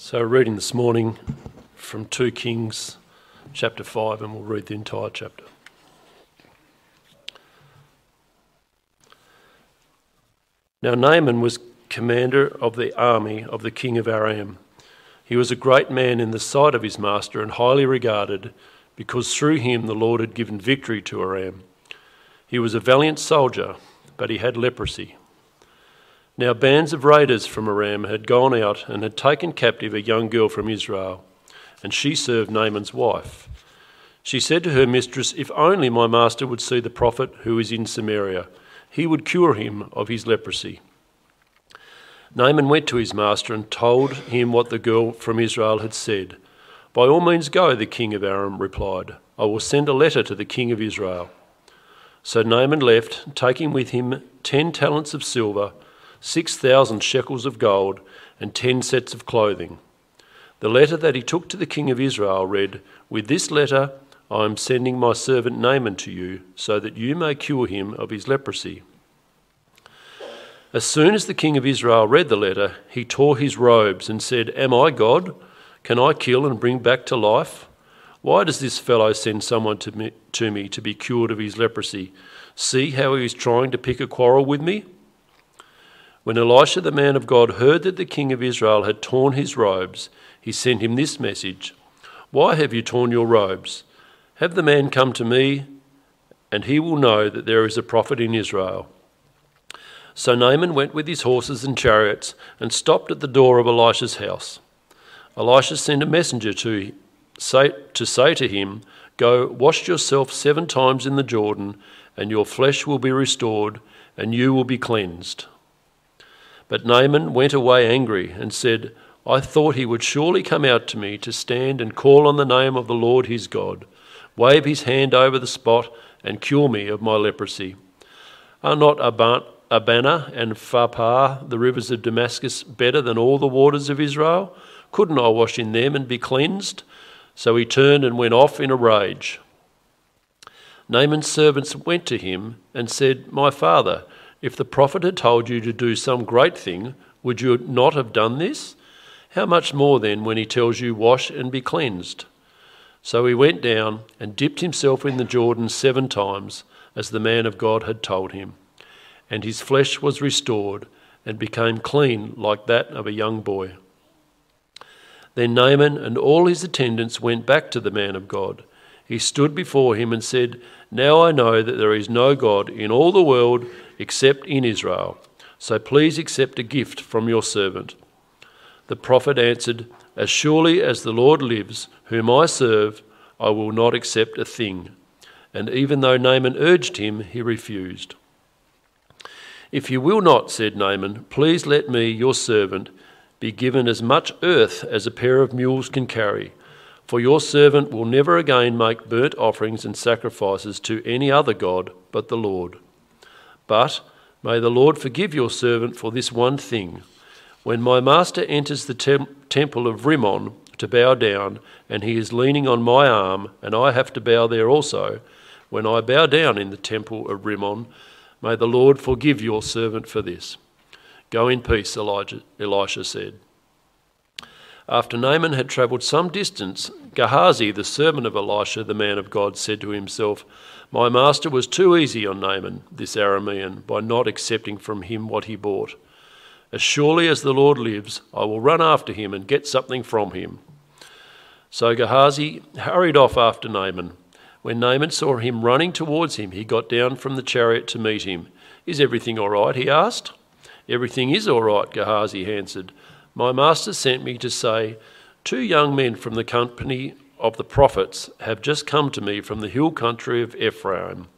So, reading this morning from 2 Kings chapter 5, and we'll read the entire chapter. Now, Naaman was commander of the army of the king of Aram. He was a great man in the sight of his master and highly regarded, because through him the Lord had given victory to Aram. He was a valiant soldier, but he had leprosy. Now, bands of raiders from Aram had gone out and had taken captive a young girl from Israel, and she served Naaman's wife. She said to her mistress, If only my master would see the prophet who is in Samaria, he would cure him of his leprosy. Naaman went to his master and told him what the girl from Israel had said. By all means go, the king of Aram replied. I will send a letter to the king of Israel. So Naaman left, taking with him ten talents of silver, six thousand shekels of gold, and ten sets of clothing. The letter that he took to the king of Israel read, With this letter I am sending my servant Naaman to you, so that you may cure him of his leprosy. As soon as the king of Israel read the letter, he tore his robes and said, Am I God? Can I kill and bring back to life? Why does this fellow send someone to me, to me to be cured of his leprosy? See how he is trying to pick a quarrel with me? When Elisha the man of God heard that the king of Israel had torn his robes, he sent him this message Why have you torn your robes? Have the man come to me, and he will know that there is a prophet in Israel. So Naaman went with his horses and chariots and stopped at the door of Elisha's house. Elisha sent a messenger to say, to say to him, Go, wash yourself seven times in the Jordan, and your flesh will be restored, and you will be cleansed. But Naaman went away angry and said, I thought he would surely come out to me to stand and call on the name of the Lord his God, wave his hand over the spot, and cure me of my leprosy. Are not Abana and Pharpar, the rivers of Damascus, better than all the waters of Israel? Couldn't I wash in them and be cleansed? So he turned and went off in a rage. Naaman's servants went to him and said, My father, if the prophet had told you to do some great thing, would you not have done this? How much more then when he tells you, Wash and be cleansed? So he went down and dipped himself in the Jordan seven times, as the man of God had told him and his flesh was restored and became clean like that of a young boy. Then Naaman and all his attendants went back to the man of God. He stood before him and said, Now I know that there is no God in all the world except in Israel. So please accept a gift from your servant. The prophet answered, As surely as the Lord lives, whom I serve, I will not accept a thing. And even though Naaman urged him, he refused. If you will not, said Naaman, please let me, your servant, be given as much earth as a pair of mules can carry. For your servant will never again make burnt offerings and sacrifices to any other God but the Lord. But may the Lord forgive your servant for this one thing. When my master enters the tem- temple of Rimmon to bow down, and he is leaning on my arm, and I have to bow there also, when I bow down in the temple of Rimmon, May the Lord forgive your servant for this. Go in peace, Elijah, Elisha said. After Naaman had travelled some distance, Gehazi, the servant of Elisha, the man of God, said to himself, My master was too easy on Naaman, this Aramean, by not accepting from him what he bought. As surely as the Lord lives, I will run after him and get something from him. So Gehazi hurried off after Naaman. When Naaman saw him running towards him, he got down from the chariot to meet him. Is everything all right? he asked. Everything is all right, Gehazi answered. My master sent me to say, Two young men from the company of the prophets have just come to me from the hill country of Ephraim.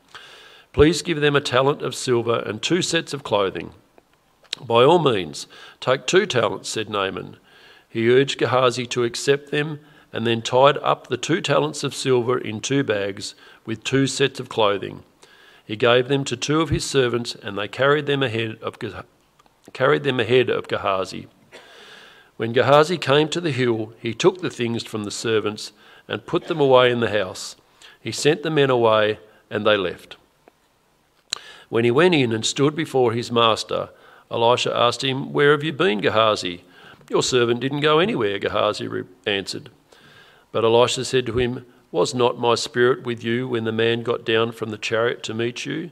Please give them a talent of silver and two sets of clothing. By all means, take two talents, said Naaman. He urged Gehazi to accept them and then tied up the two talents of silver in two bags with two sets of clothing. He gave them to two of his servants, and they carried them ahead of, carried them ahead of Gehazi. When Gehazi came to the hill, he took the things from the servants and put them away in the house. He sent the men away, and they left. When he went in and stood before his master, Elisha asked him, Where have you been, Gehazi? Your servant didn't go anywhere, Gehazi answered. But Elisha said to him, Was not my spirit with you when the man got down from the chariot to meet you?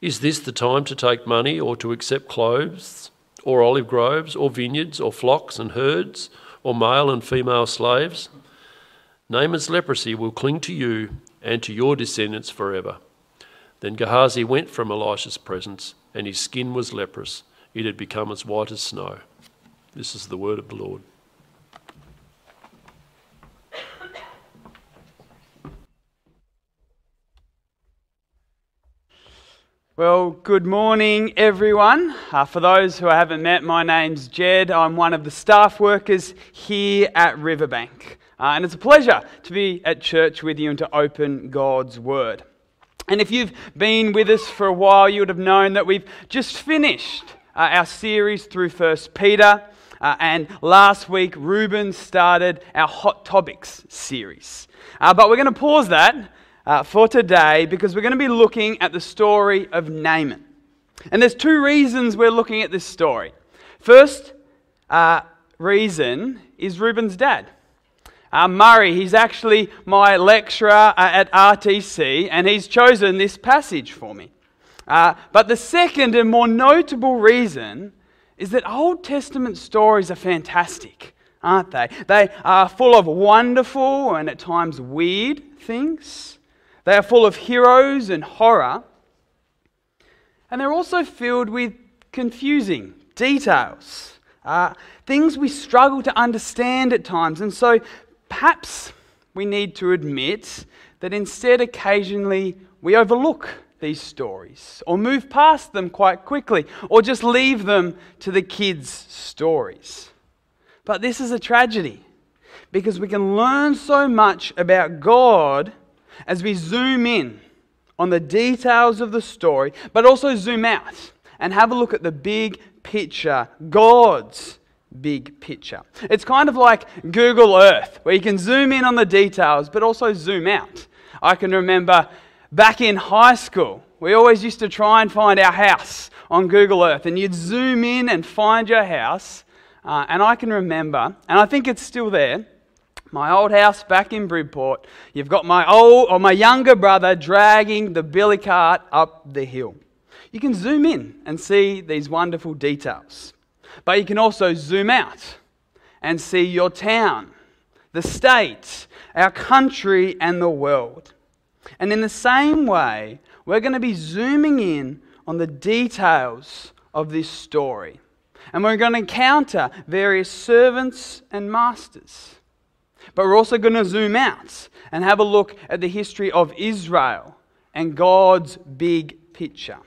Is this the time to take money or to accept clothes, or olive groves, or vineyards, or flocks and herds, or male and female slaves? Naaman's leprosy will cling to you and to your descendants forever. Then Gehazi went from Elisha's presence, and his skin was leprous. It had become as white as snow. This is the word of the Lord. Well, good morning, everyone. Uh, for those who I haven't met, my name's Jed. I'm one of the staff workers here at Riverbank. Uh, and it's a pleasure to be at church with you and to open God's Word. And if you've been with us for a while, you would have known that we've just finished uh, our series through First Peter. Uh, and last week, Ruben started our Hot Topics series. Uh, but we're going to pause that uh, for today because we're going to be looking at the story of Naaman. And there's two reasons we're looking at this story. First uh, reason is Ruben's dad. Uh, Murray, he's actually my lecturer at RTC, and he's chosen this passage for me. Uh, but the second and more notable reason is that Old Testament stories are fantastic, aren't they? They are full of wonderful and at times weird things. They are full of heroes and horror. And they're also filled with confusing details, uh, things we struggle to understand at times. And so perhaps we need to admit that instead, occasionally, we overlook these stories, or move past them quite quickly, or just leave them to the kids' stories. But this is a tragedy because we can learn so much about God as we zoom in on the details of the story, but also zoom out and have a look at the big picture, God's big picture. It's kind of like Google Earth, where you can zoom in on the details, but also zoom out. I can remember Back in high school, we always used to try and find our house on Google Earth, and you'd zoom in and find your house. Uh, and I can remember, and I think it's still there, my old house back in Bridport. You've got my old or my younger brother dragging the billy cart up the hill. You can zoom in and see these wonderful details, but you can also zoom out and see your town, the state, our country, and the world. And in the same way, we're going to be zooming in on the details of this story. And we're going to encounter various servants and masters. But we're also going to zoom out and have a look at the history of Israel and God's big picture.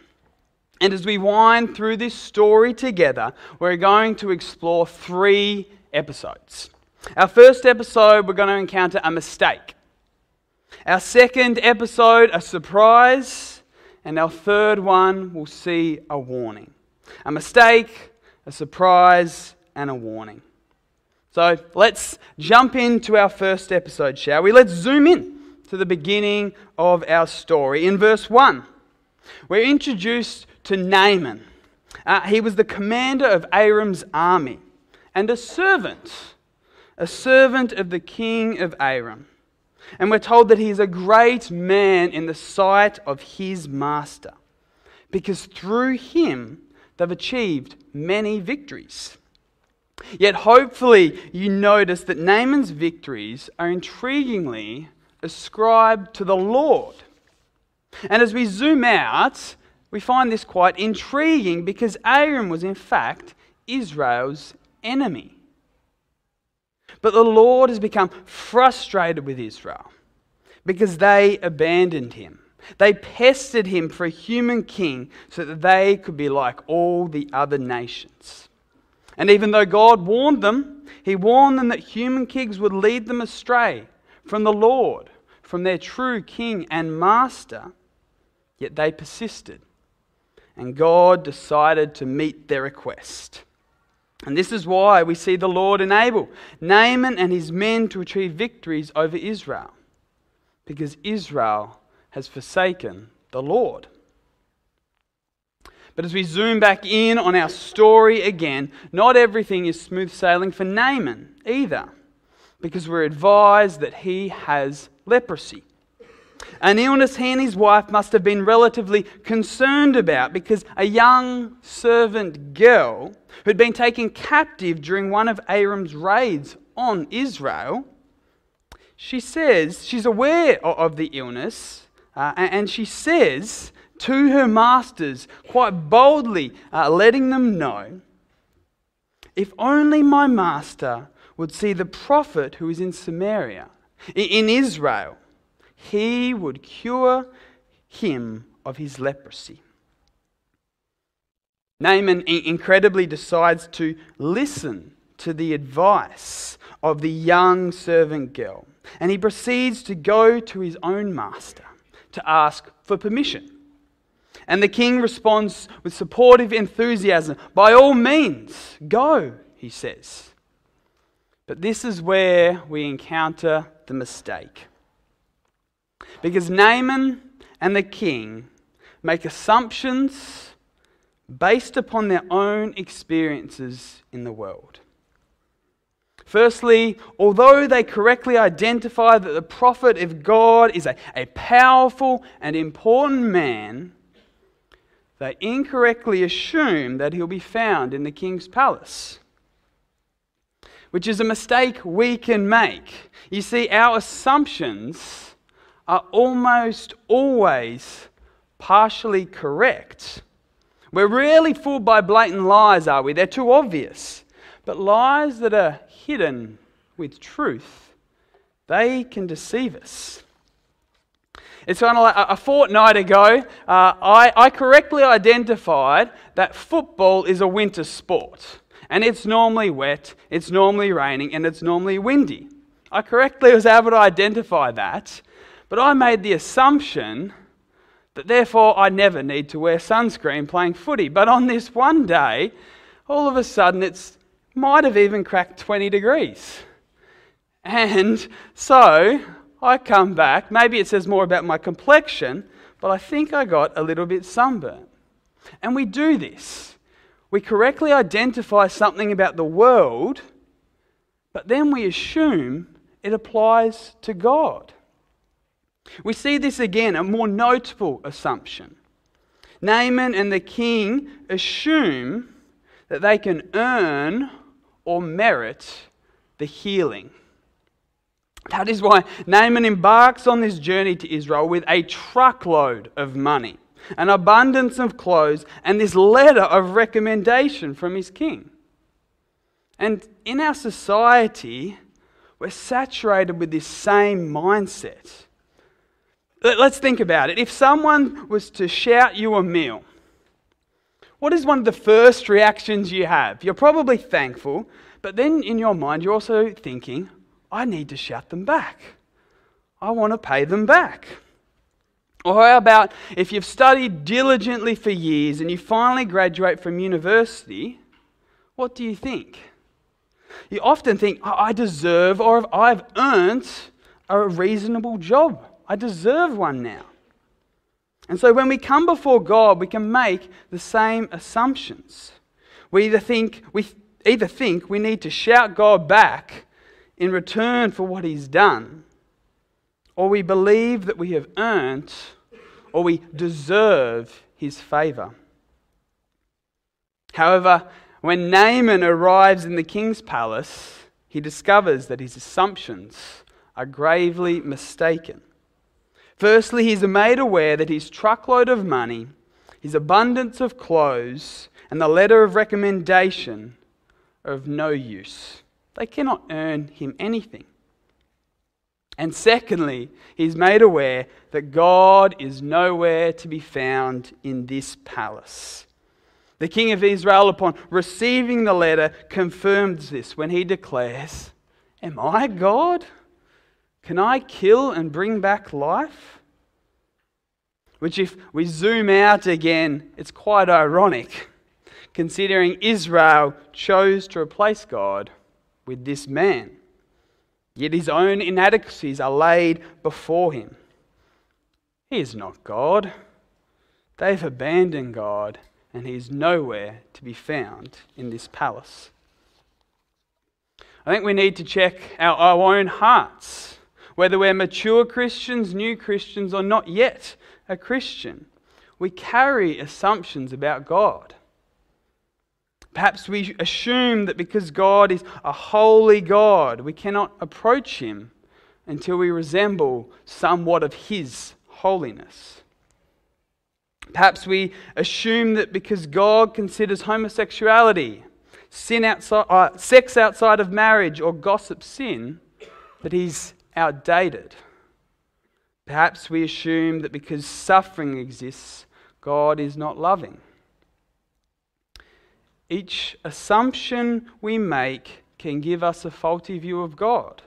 And as we wind through this story together, we're going to explore three episodes. Our first episode, we're going to encounter a mistake. Our second episode, a surprise. And our third one, we'll see a warning. A mistake, a surprise, and a warning. So let's jump into our first episode, shall we? Let's zoom in to the beginning of our story. In verse 1, we're introduced to Naaman. Uh, he was the commander of Aram's army and a servant, a servant of the king of Aram. And we're told that he's a great man in the sight of his master, because through him they've achieved many victories. Yet, hopefully, you notice that Naaman's victories are intriguingly ascribed to the Lord. And as we zoom out, we find this quite intriguing because Aram was, in fact, Israel's enemy. But the Lord has become frustrated with Israel because they abandoned him. They pestered him for a human king so that they could be like all the other nations. And even though God warned them, he warned them that human kings would lead them astray from the Lord, from their true king and master. Yet they persisted. And God decided to meet their request. And this is why we see the Lord enable Naaman and his men to achieve victories over Israel. Because Israel has forsaken the Lord. But as we zoom back in on our story again, not everything is smooth sailing for Naaman either, because we're advised that he has leprosy. An illness he and his wife must have been relatively concerned about because a young servant girl who'd been taken captive during one of Aram's raids on Israel, she says she's aware of the illness uh, and she says to her masters, quite boldly, uh, letting them know if only my master would see the prophet who is in Samaria, in Israel, he would cure him of his leprosy. Naaman incredibly decides to listen to the advice of the young servant girl, and he proceeds to go to his own master to ask for permission. And the king responds with supportive enthusiasm. By all means, go, he says. But this is where we encounter the mistake. Because Naaman and the king make assumptions based upon their own experiences in the world. Firstly, although they correctly identify that the prophet of God is a, a powerful and important man, they incorrectly assume that he'll be found in the king's palace, which is a mistake we can make. You see, our assumptions are almost always partially correct. We're rarely fooled by blatant lies, are we? They're too obvious. But lies that are hidden with truth, they can deceive us. It's kind of like a fortnight ago, uh, I, I correctly identified that football is a winter sport. And it's normally wet, it's normally raining, and it's normally windy. I correctly was able to identify that, but I made the assumption that therefore I never need to wear sunscreen playing footy. But on this one day, all of a sudden it might have even cracked 20 degrees. And so I come back, maybe it says more about my complexion, but I think I got a little bit sunburnt. And we do this. We correctly identify something about the world, but then we assume it applies to God. We see this again, a more notable assumption. Naaman and the king assume that they can earn or merit the healing. That is why Naaman embarks on this journey to Israel with a truckload of money, an abundance of clothes, and this letter of recommendation from his king. And in our society, we're saturated with this same mindset. Let's think about it. If someone was to shout you a meal, what is one of the first reactions you have? You're probably thankful, but then in your mind, you're also thinking, I need to shout them back. I want to pay them back. Or how about if you've studied diligently for years and you finally graduate from university, what do you think? You often think, I deserve or I've earned a reasonable job. I deserve one now. And so when we come before God, we can make the same assumptions. We either think we either think we need to shout God back in return for what he's done, or we believe that we have earned or we deserve his favor. However, when Naaman arrives in the king's palace, he discovers that his assumptions are gravely mistaken. Firstly, he's made aware that his truckload of money, his abundance of clothes, and the letter of recommendation are of no use. They cannot earn him anything. And secondly, he's made aware that God is nowhere to be found in this palace. The king of Israel, upon receiving the letter, confirms this when he declares, Am I God? Can I kill and bring back life? Which, if we zoom out again, it's quite ironic, considering Israel chose to replace God with this man. Yet his own inadequacies are laid before him. He is not God. They've abandoned God and he is nowhere to be found in this palace. I think we need to check our, our own hearts, whether we're mature Christians, new Christians, or not yet a Christian. We carry assumptions about God. Perhaps we assume that because God is a holy God, we cannot approach him until we resemble somewhat of his holiness. Perhaps we assume that because God considers homosexuality, sin outside, uh, sex outside of marriage, or gossip sin, that he's outdated. Perhaps we assume that because suffering exists, God is not loving. Each assumption we make can give us a faulty view of God.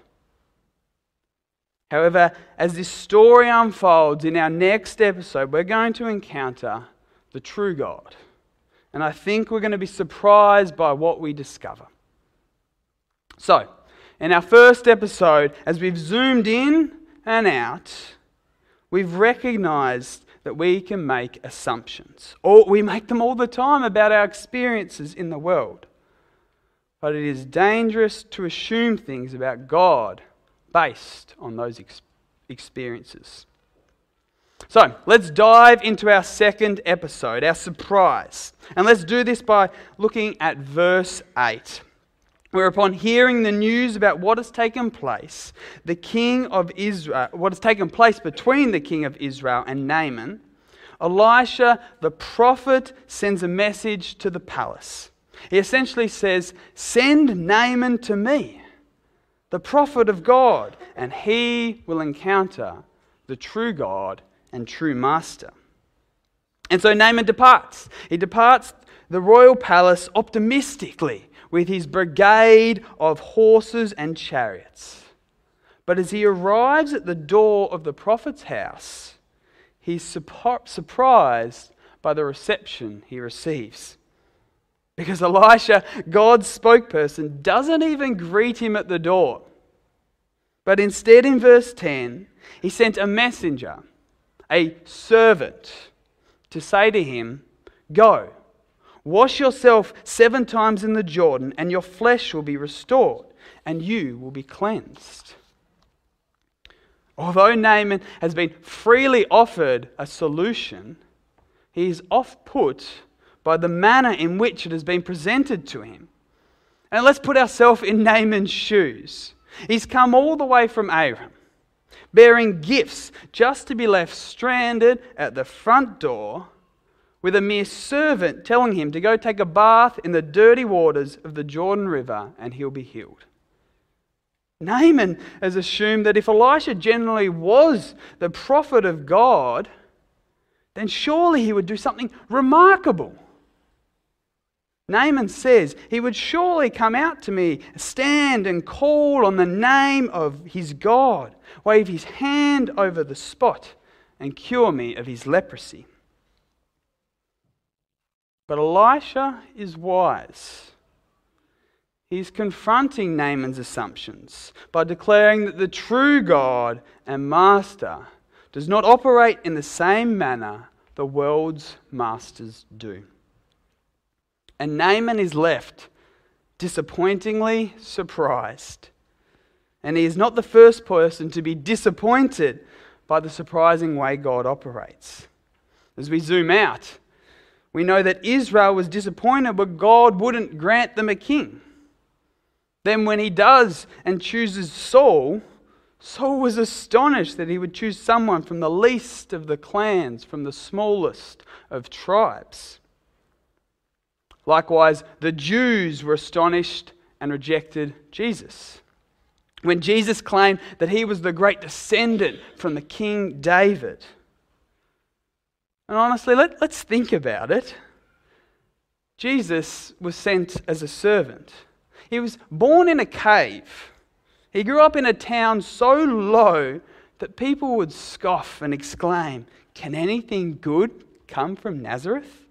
However, as this story unfolds in our next episode, we're going to encounter the true God. And I think we're going to be surprised by what we discover. So, in our first episode, as we've zoomed in and out, we've recognized that we can make assumptions. Or we make them all the time about our experiences in the world. But it is dangerous to assume things about God based on those ex- experiences. So let's dive into our second episode, our surprise. And let's do this by looking at verse 8. Where upon hearing the news about what has taken place, the king of Israel, what has taken place between the king of Israel and Naaman, Elisha the prophet sends a message to the palace. He essentially says, Send Naaman to me the prophet of God, and he will encounter the true God and true master. And so Naaman departs. He departs the royal palace optimistically with his brigade of horses and chariots. But as he arrives at the door of the prophet's house, he's surprised by the reception he receives. Because Elisha, God's spokesperson, doesn't even greet him at the door. But instead, in verse 10, he sent a messenger, a servant, to say to him, Go, wash yourself seven times in the Jordan, and your flesh will be restored, and you will be cleansed. Although Naaman has been freely offered a solution, he is off put by the manner in which it has been presented to him. And let's put ourselves in Naaman's shoes. He's come all the way from Aram, bearing gifts just to be left stranded at the front door with a mere servant telling him to go take a bath in the dirty waters of the Jordan River and he'll be healed. Naaman has assumed that if Elisha generally was the prophet of God, then surely he would do something remarkable. Naaman says, He would surely come out to me, stand and call on the name of his God, wave his hand over the spot, and cure me of his leprosy. But Elisha is wise. He's confronting Naaman's assumptions by declaring that the true God and Master does not operate in the same manner the world's masters do. And Naaman is left disappointingly surprised. And he is not the first person to be disappointed by the surprising way God operates. As we zoom out, we know that Israel was disappointed when God wouldn't grant them a king. Then, when he does and chooses Saul, Saul was astonished that he would choose someone from the least of the clans, from the smallest of tribes. Likewise, the Jews were astonished and rejected Jesus. When Jesus claimed that he was the great descendant from the King David. And honestly, let, let's think about it. Jesus was sent as a servant. He was born in a cave. He grew up in a town so low that people would scoff and exclaim, Can anything good come from Nazareth?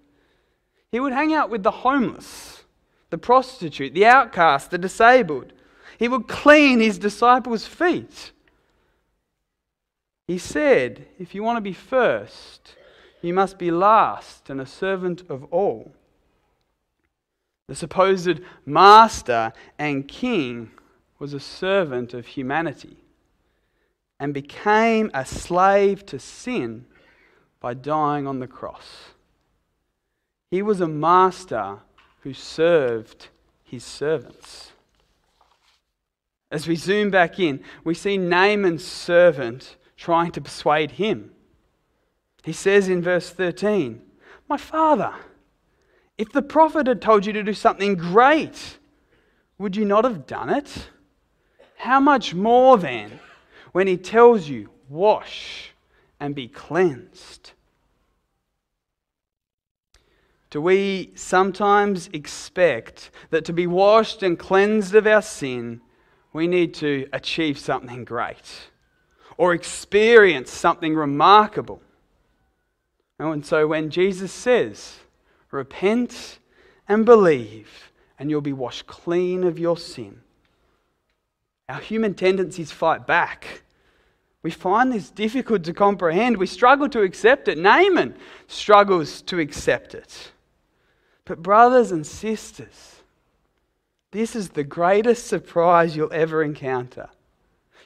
He would hang out with the homeless, the prostitute, the outcast, the disabled. He would clean his disciples' feet. He said, If you want to be first, You must be last and a servant of all. The supposed master and king was a servant of humanity and became a slave to sin by dying on the cross. He was a master who served his servants. As we zoom back in, we see Naaman's servant trying to persuade him. He says in verse 13, My father, if the prophet had told you to do something great, would you not have done it? How much more then when he tells you, Wash and be cleansed? Do we sometimes expect that to be washed and cleansed of our sin, we need to achieve something great or experience something remarkable? And so when Jesus says, Repent and believe, and you'll be washed clean of your sin, our human tendencies fight back. We find this difficult to comprehend. We struggle to accept it. Naaman struggles to accept it. But, brothers and sisters, this is the greatest surprise you'll ever encounter.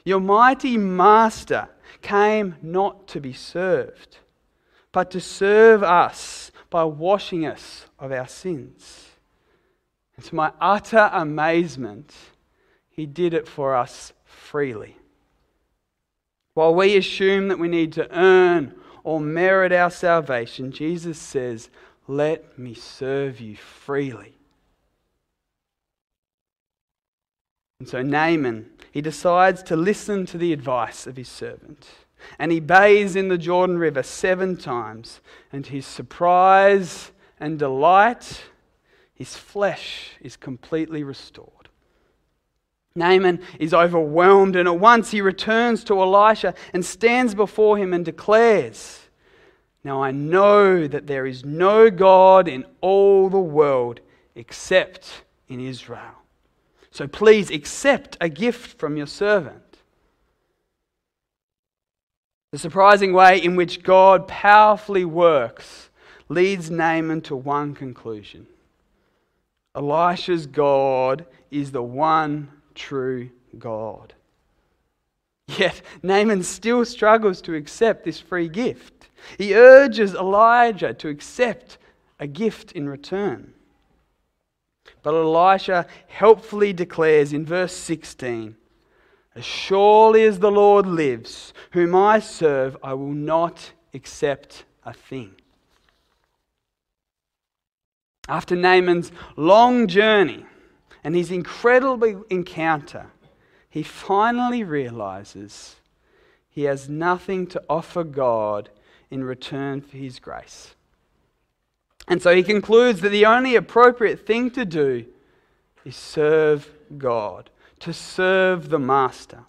Your mighty master came not to be served, but to serve us by washing us of our sins. And to my utter amazement, he did it for us freely. While we assume that we need to earn or merit our salvation, Jesus says, let me serve you freely. And so Naaman, he decides to listen to the advice of his servant. And he bathes in the Jordan River seven times. And his surprise and delight, his flesh is completely restored. Naaman is overwhelmed, and at once he returns to Elisha and stands before him and declares, now I know that there is no God in all the world except in Israel. So please accept a gift from your servant. The surprising way in which God powerfully works leads Naaman to one conclusion Elisha's God is the one true God. Yet Naaman still struggles to accept this free gift. He urges Elijah to accept a gift in return. But Elisha helpfully declares in verse 16 As surely as the Lord lives, whom I serve, I will not accept a thing. After Naaman's long journey and his incredible encounter, he finally realizes he has nothing to offer God in return for his grace. And so he concludes that the only appropriate thing to do is serve God, to serve the Master.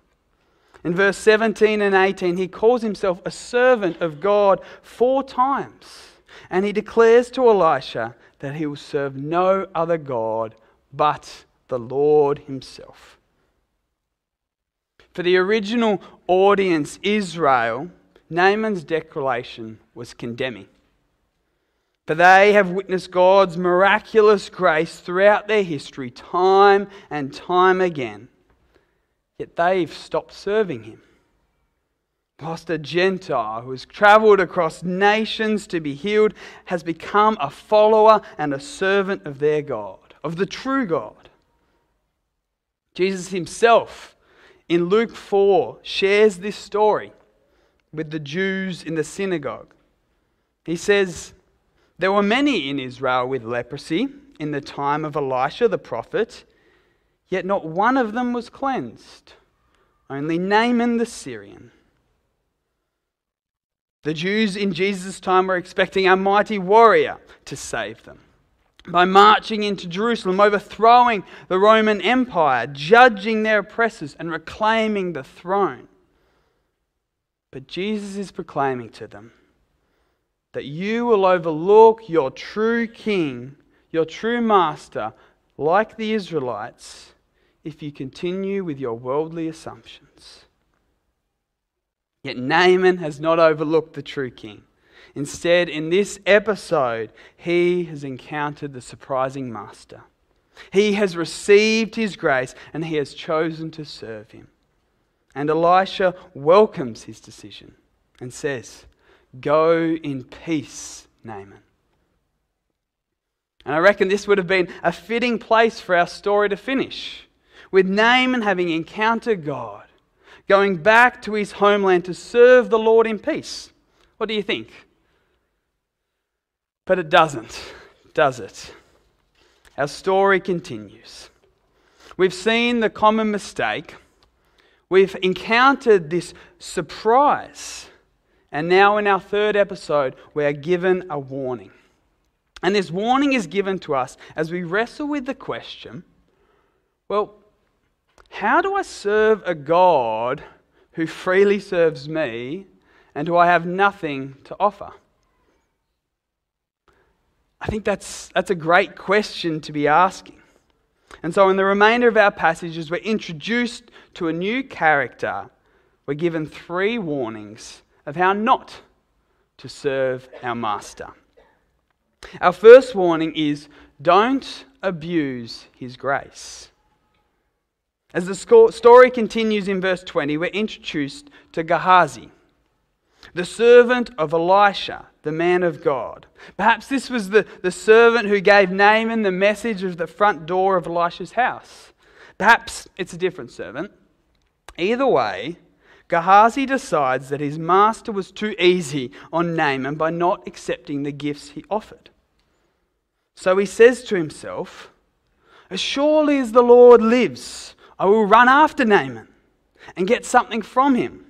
In verse 17 and 18, he calls himself a servant of God four times. And he declares to Elisha that he will serve no other God but the Lord himself. For the original audience, Israel, Naaman's declaration was condemning. For they have witnessed God's miraculous grace throughout their history, time and time again. Yet they've stopped serving him. Whilst a Gentile who has travelled across nations to be healed has become a follower and a servant of their God, of the true God. Jesus himself in Luke 4 shares this story with the Jews in the synagogue. He says, There were many in Israel with leprosy in the time of Elisha the prophet, yet not one of them was cleansed, only Naaman the Syrian. The Jews in Jesus' time were expecting a mighty warrior to save them by marching into Jerusalem, overthrowing the Roman Empire, judging their oppressors, and reclaiming the throne. But Jesus is proclaiming to them that you will overlook your true king, your true master, like the Israelites, if you continue with your worldly assumptions. Yet Naaman has not overlooked the true king. Instead, in this episode, he has encountered the surprising master. He has received his grace and he has chosen to serve him. And Elisha welcomes his decision and says, Go in peace, Naaman. And I reckon this would have been a fitting place for our story to finish, with Naaman having encountered God, going back to his homeland to serve the Lord in peace. What do you think? But it doesn't, does it? Our story continues. We've seen the common mistake, we've encountered this surprise, and now in our third episode, we are given a warning. And this warning is given to us as we wrestle with the question well, how do I serve a God who freely serves me and who I have nothing to offer? I think that's, that's a great question to be asking. And so, in the remainder of our passages, we're introduced to a new character. We're given three warnings of how not to serve our master. Our first warning is don't abuse his grace. As the story continues in verse 20, we're introduced to Gehazi, the servant of Elisha, the man of God. Perhaps this was the, the servant who gave Naaman the message of the front door of Elisha's house. Perhaps it's a different servant. Either way, Gehazi decides that his master was too easy on Naaman by not accepting the gifts he offered. So he says to himself, As surely as the Lord lives, I will run after Naaman and get something from him.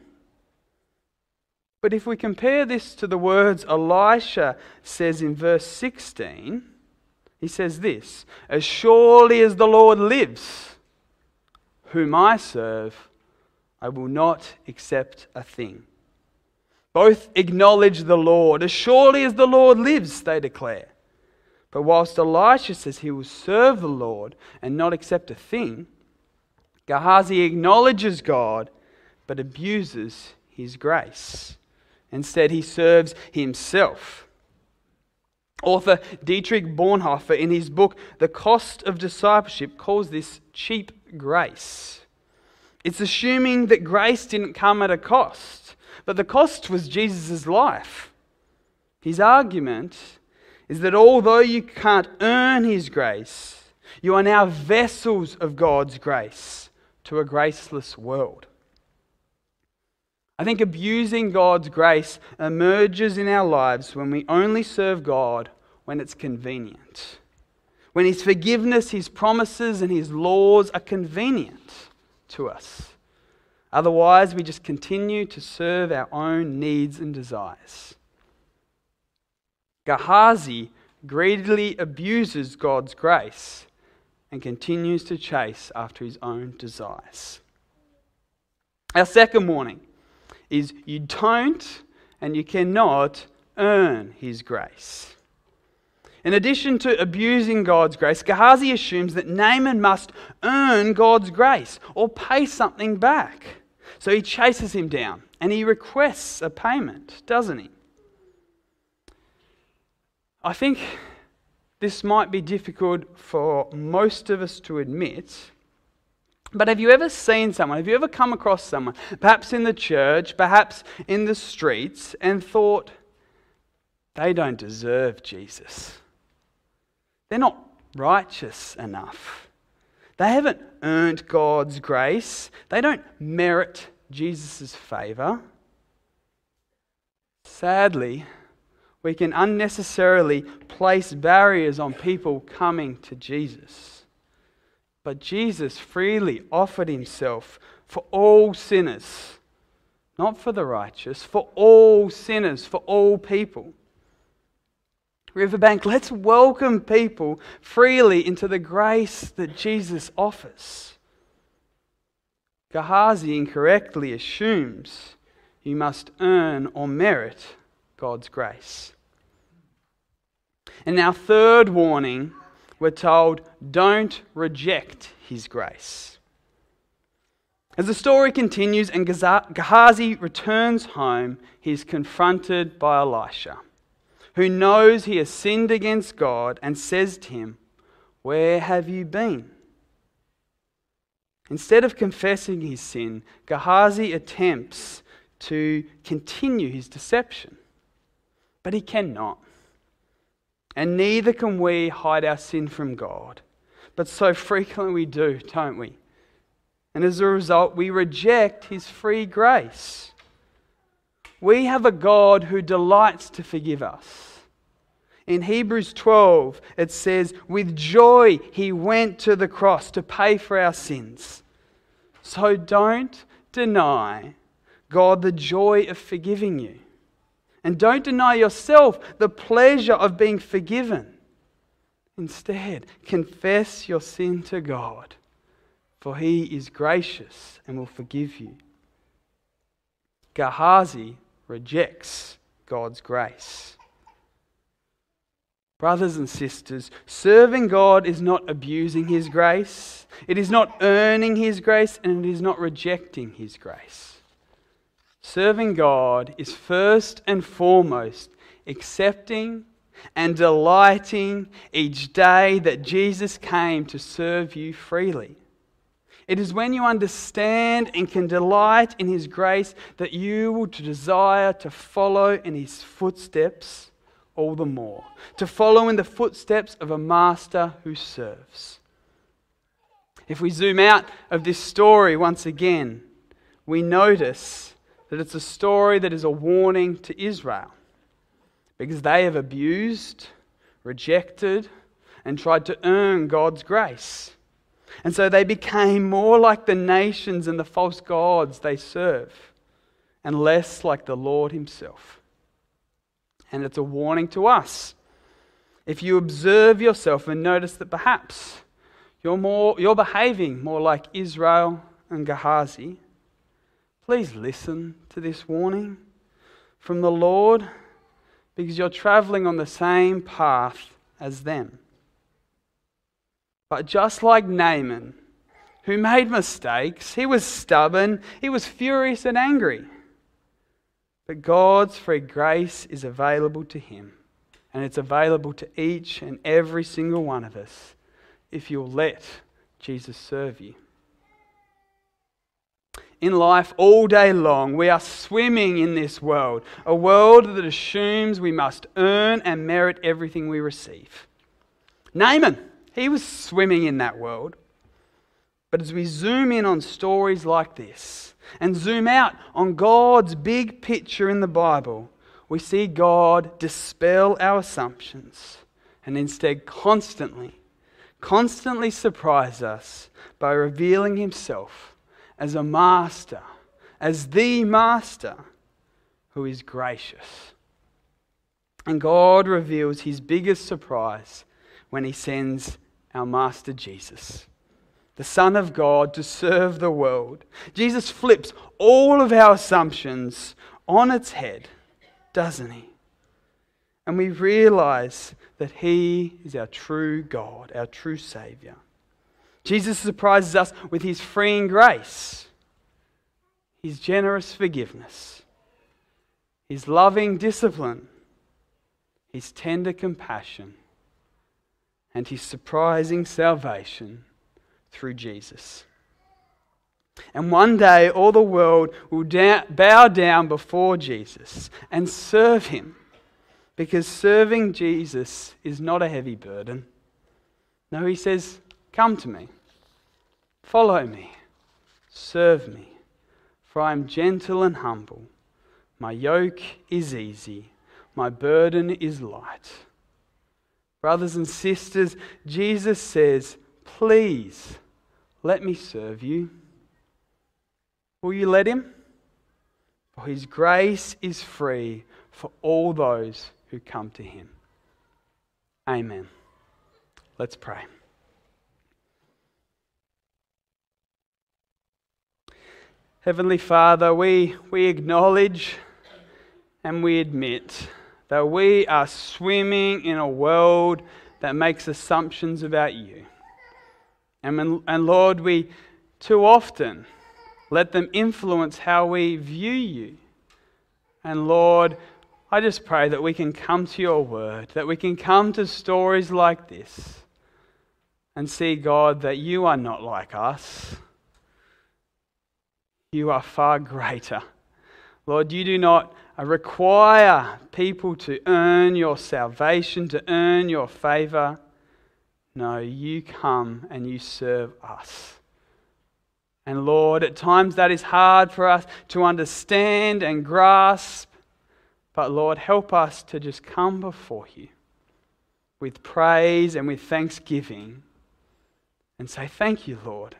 But if we compare this to the words Elisha says in verse 16, he says this As surely as the Lord lives, whom I serve, I will not accept a thing. Both acknowledge the Lord. As surely as the Lord lives, they declare. But whilst Elisha says he will serve the Lord and not accept a thing, Gehazi acknowledges God but abuses his grace. Instead, he serves himself. Author Dietrich Bonhoeffer, in his book The Cost of Discipleship, calls this cheap grace. It's assuming that grace didn't come at a cost, but the cost was Jesus' life. His argument is that although you can't earn his grace, you are now vessels of God's grace to a graceless world. I think abusing God's grace emerges in our lives when we only serve God when it's convenient. When His forgiveness, His promises, and His laws are convenient to us. Otherwise, we just continue to serve our own needs and desires. Gehazi greedily abuses God's grace and continues to chase after his own desires. Our second warning is you don't and you cannot earn his grace. In addition to abusing God's grace, Gehazi assumes that Naaman must earn God's grace or pay something back. So he chases him down and he requests a payment, doesn't he? I think this might be difficult for most of us to admit but have you ever seen someone, have you ever come across someone, perhaps in the church, perhaps in the streets, and thought, they don't deserve Jesus? They're not righteous enough. They haven't earned God's grace, they don't merit Jesus' favour. Sadly, we can unnecessarily place barriers on people coming to Jesus. But Jesus freely offered himself for all sinners, not for the righteous, for all sinners, for all people. Riverbank, let's welcome people freely into the grace that Jesus offers. Gehazi incorrectly assumes you must earn or merit God's grace. And our third warning we're told, don't reject his grace. As the story continues and Gehazi returns home, he is confronted by Elisha, who knows he has sinned against God and says to him, Where have you been? Instead of confessing his sin, Gehazi attempts to continue his deception. But he cannot. And neither can we hide our sin from God. But so frequently we do, don't we? And as a result, we reject his free grace. We have a God who delights to forgive us. In Hebrews 12, it says, With joy he went to the cross to pay for our sins. So don't deny God the joy of forgiving you. And don't deny yourself the pleasure of being forgiven. Instead, confess your sin to God for he is gracious and will forgive you. Gehazi rejects God's grace. Brothers and sisters, serving God is not abusing His grace, it is not earning His grace, and it is not rejecting His grace. Serving God is first and foremost accepting and delighting each day that Jesus came to serve you freely. It is when you understand and can delight in His grace that you will desire to follow in His footsteps all the more, to follow in the footsteps of a master who serves. If we zoom out of this story once again, we notice that it's a story that is a warning to Israel because they have abused, rejected, and tried to earn God's grace. And so they became more like the nations and the false gods they serve, and less like the Lord Himself. And it's a warning to us. If you observe yourself and notice that perhaps you're, more, you're behaving more like Israel and Gehazi, please listen to this warning from the Lord because you're traveling on the same path as them. But just like Naaman, who made mistakes, he was stubborn, he was furious and angry. But God's free grace is available to him, and it's available to each and every single one of us if you'll let Jesus serve you. In life, all day long, we are swimming in this world, a world that assumes we must earn and merit everything we receive. Naaman he was swimming in that world. But as we zoom in on stories like this and zoom out on God's big picture in the Bible, we see God dispel our assumptions and instead constantly, constantly surprise us by revealing Himself as a master, as the master who is gracious. And God reveals His biggest surprise when He sends our Master Jesus, the Son of God, to serve the world. Jesus flips all of our assumptions on its head, doesn't he? And we realize that he is our true God, our true Savior. Jesus surprises us with his freeing grace, his generous forgiveness, his loving discipline, his tender compassion and his surprising salvation through Jesus. And one day, all the world will da- bow down before Jesus and serve him because serving Jesus is not a heavy burden. No, he says, Come to me, follow me, serve me, for I am gentle and humble. My yoke is easy, my burden is light. Brothers and sisters, Jesus says, Please let me serve you. Will you let him? For his grace is free for all those who come to him. Amen. Let's pray. Heavenly Father, we, we acknowledge and we admit that we are swimming in a world that makes assumptions about you. And, and Lord, we too often Let them influence how we view you. And Lord, I just pray that we can come to your word, that we can come to stories like this and see, God, that you are not like us. You are far greater. Lord, you do not require people to earn your salvation, to earn your favor. No, you come and you serve us. And Lord, at times that is hard for us to understand and grasp. But Lord, help us to just come before you with praise and with thanksgiving and say, Thank you, Lord.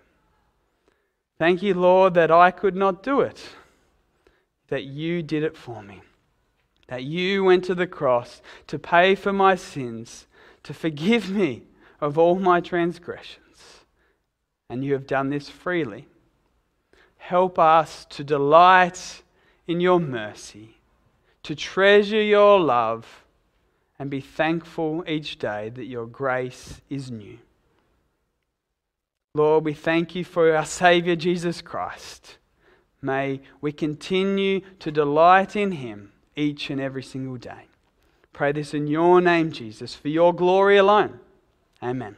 Thank you, Lord, that I could not do it, that you did it for me, that you went to the cross to pay for my sins, to forgive me of all my transgressions. And you have done this freely. Help us to delight in your mercy, to treasure your love, and be thankful each day that your grace is new. Lord, we thank you for our Saviour Jesus Christ. May we continue to delight in him each and every single day. Pray this in your name, Jesus, for your glory alone. Amen.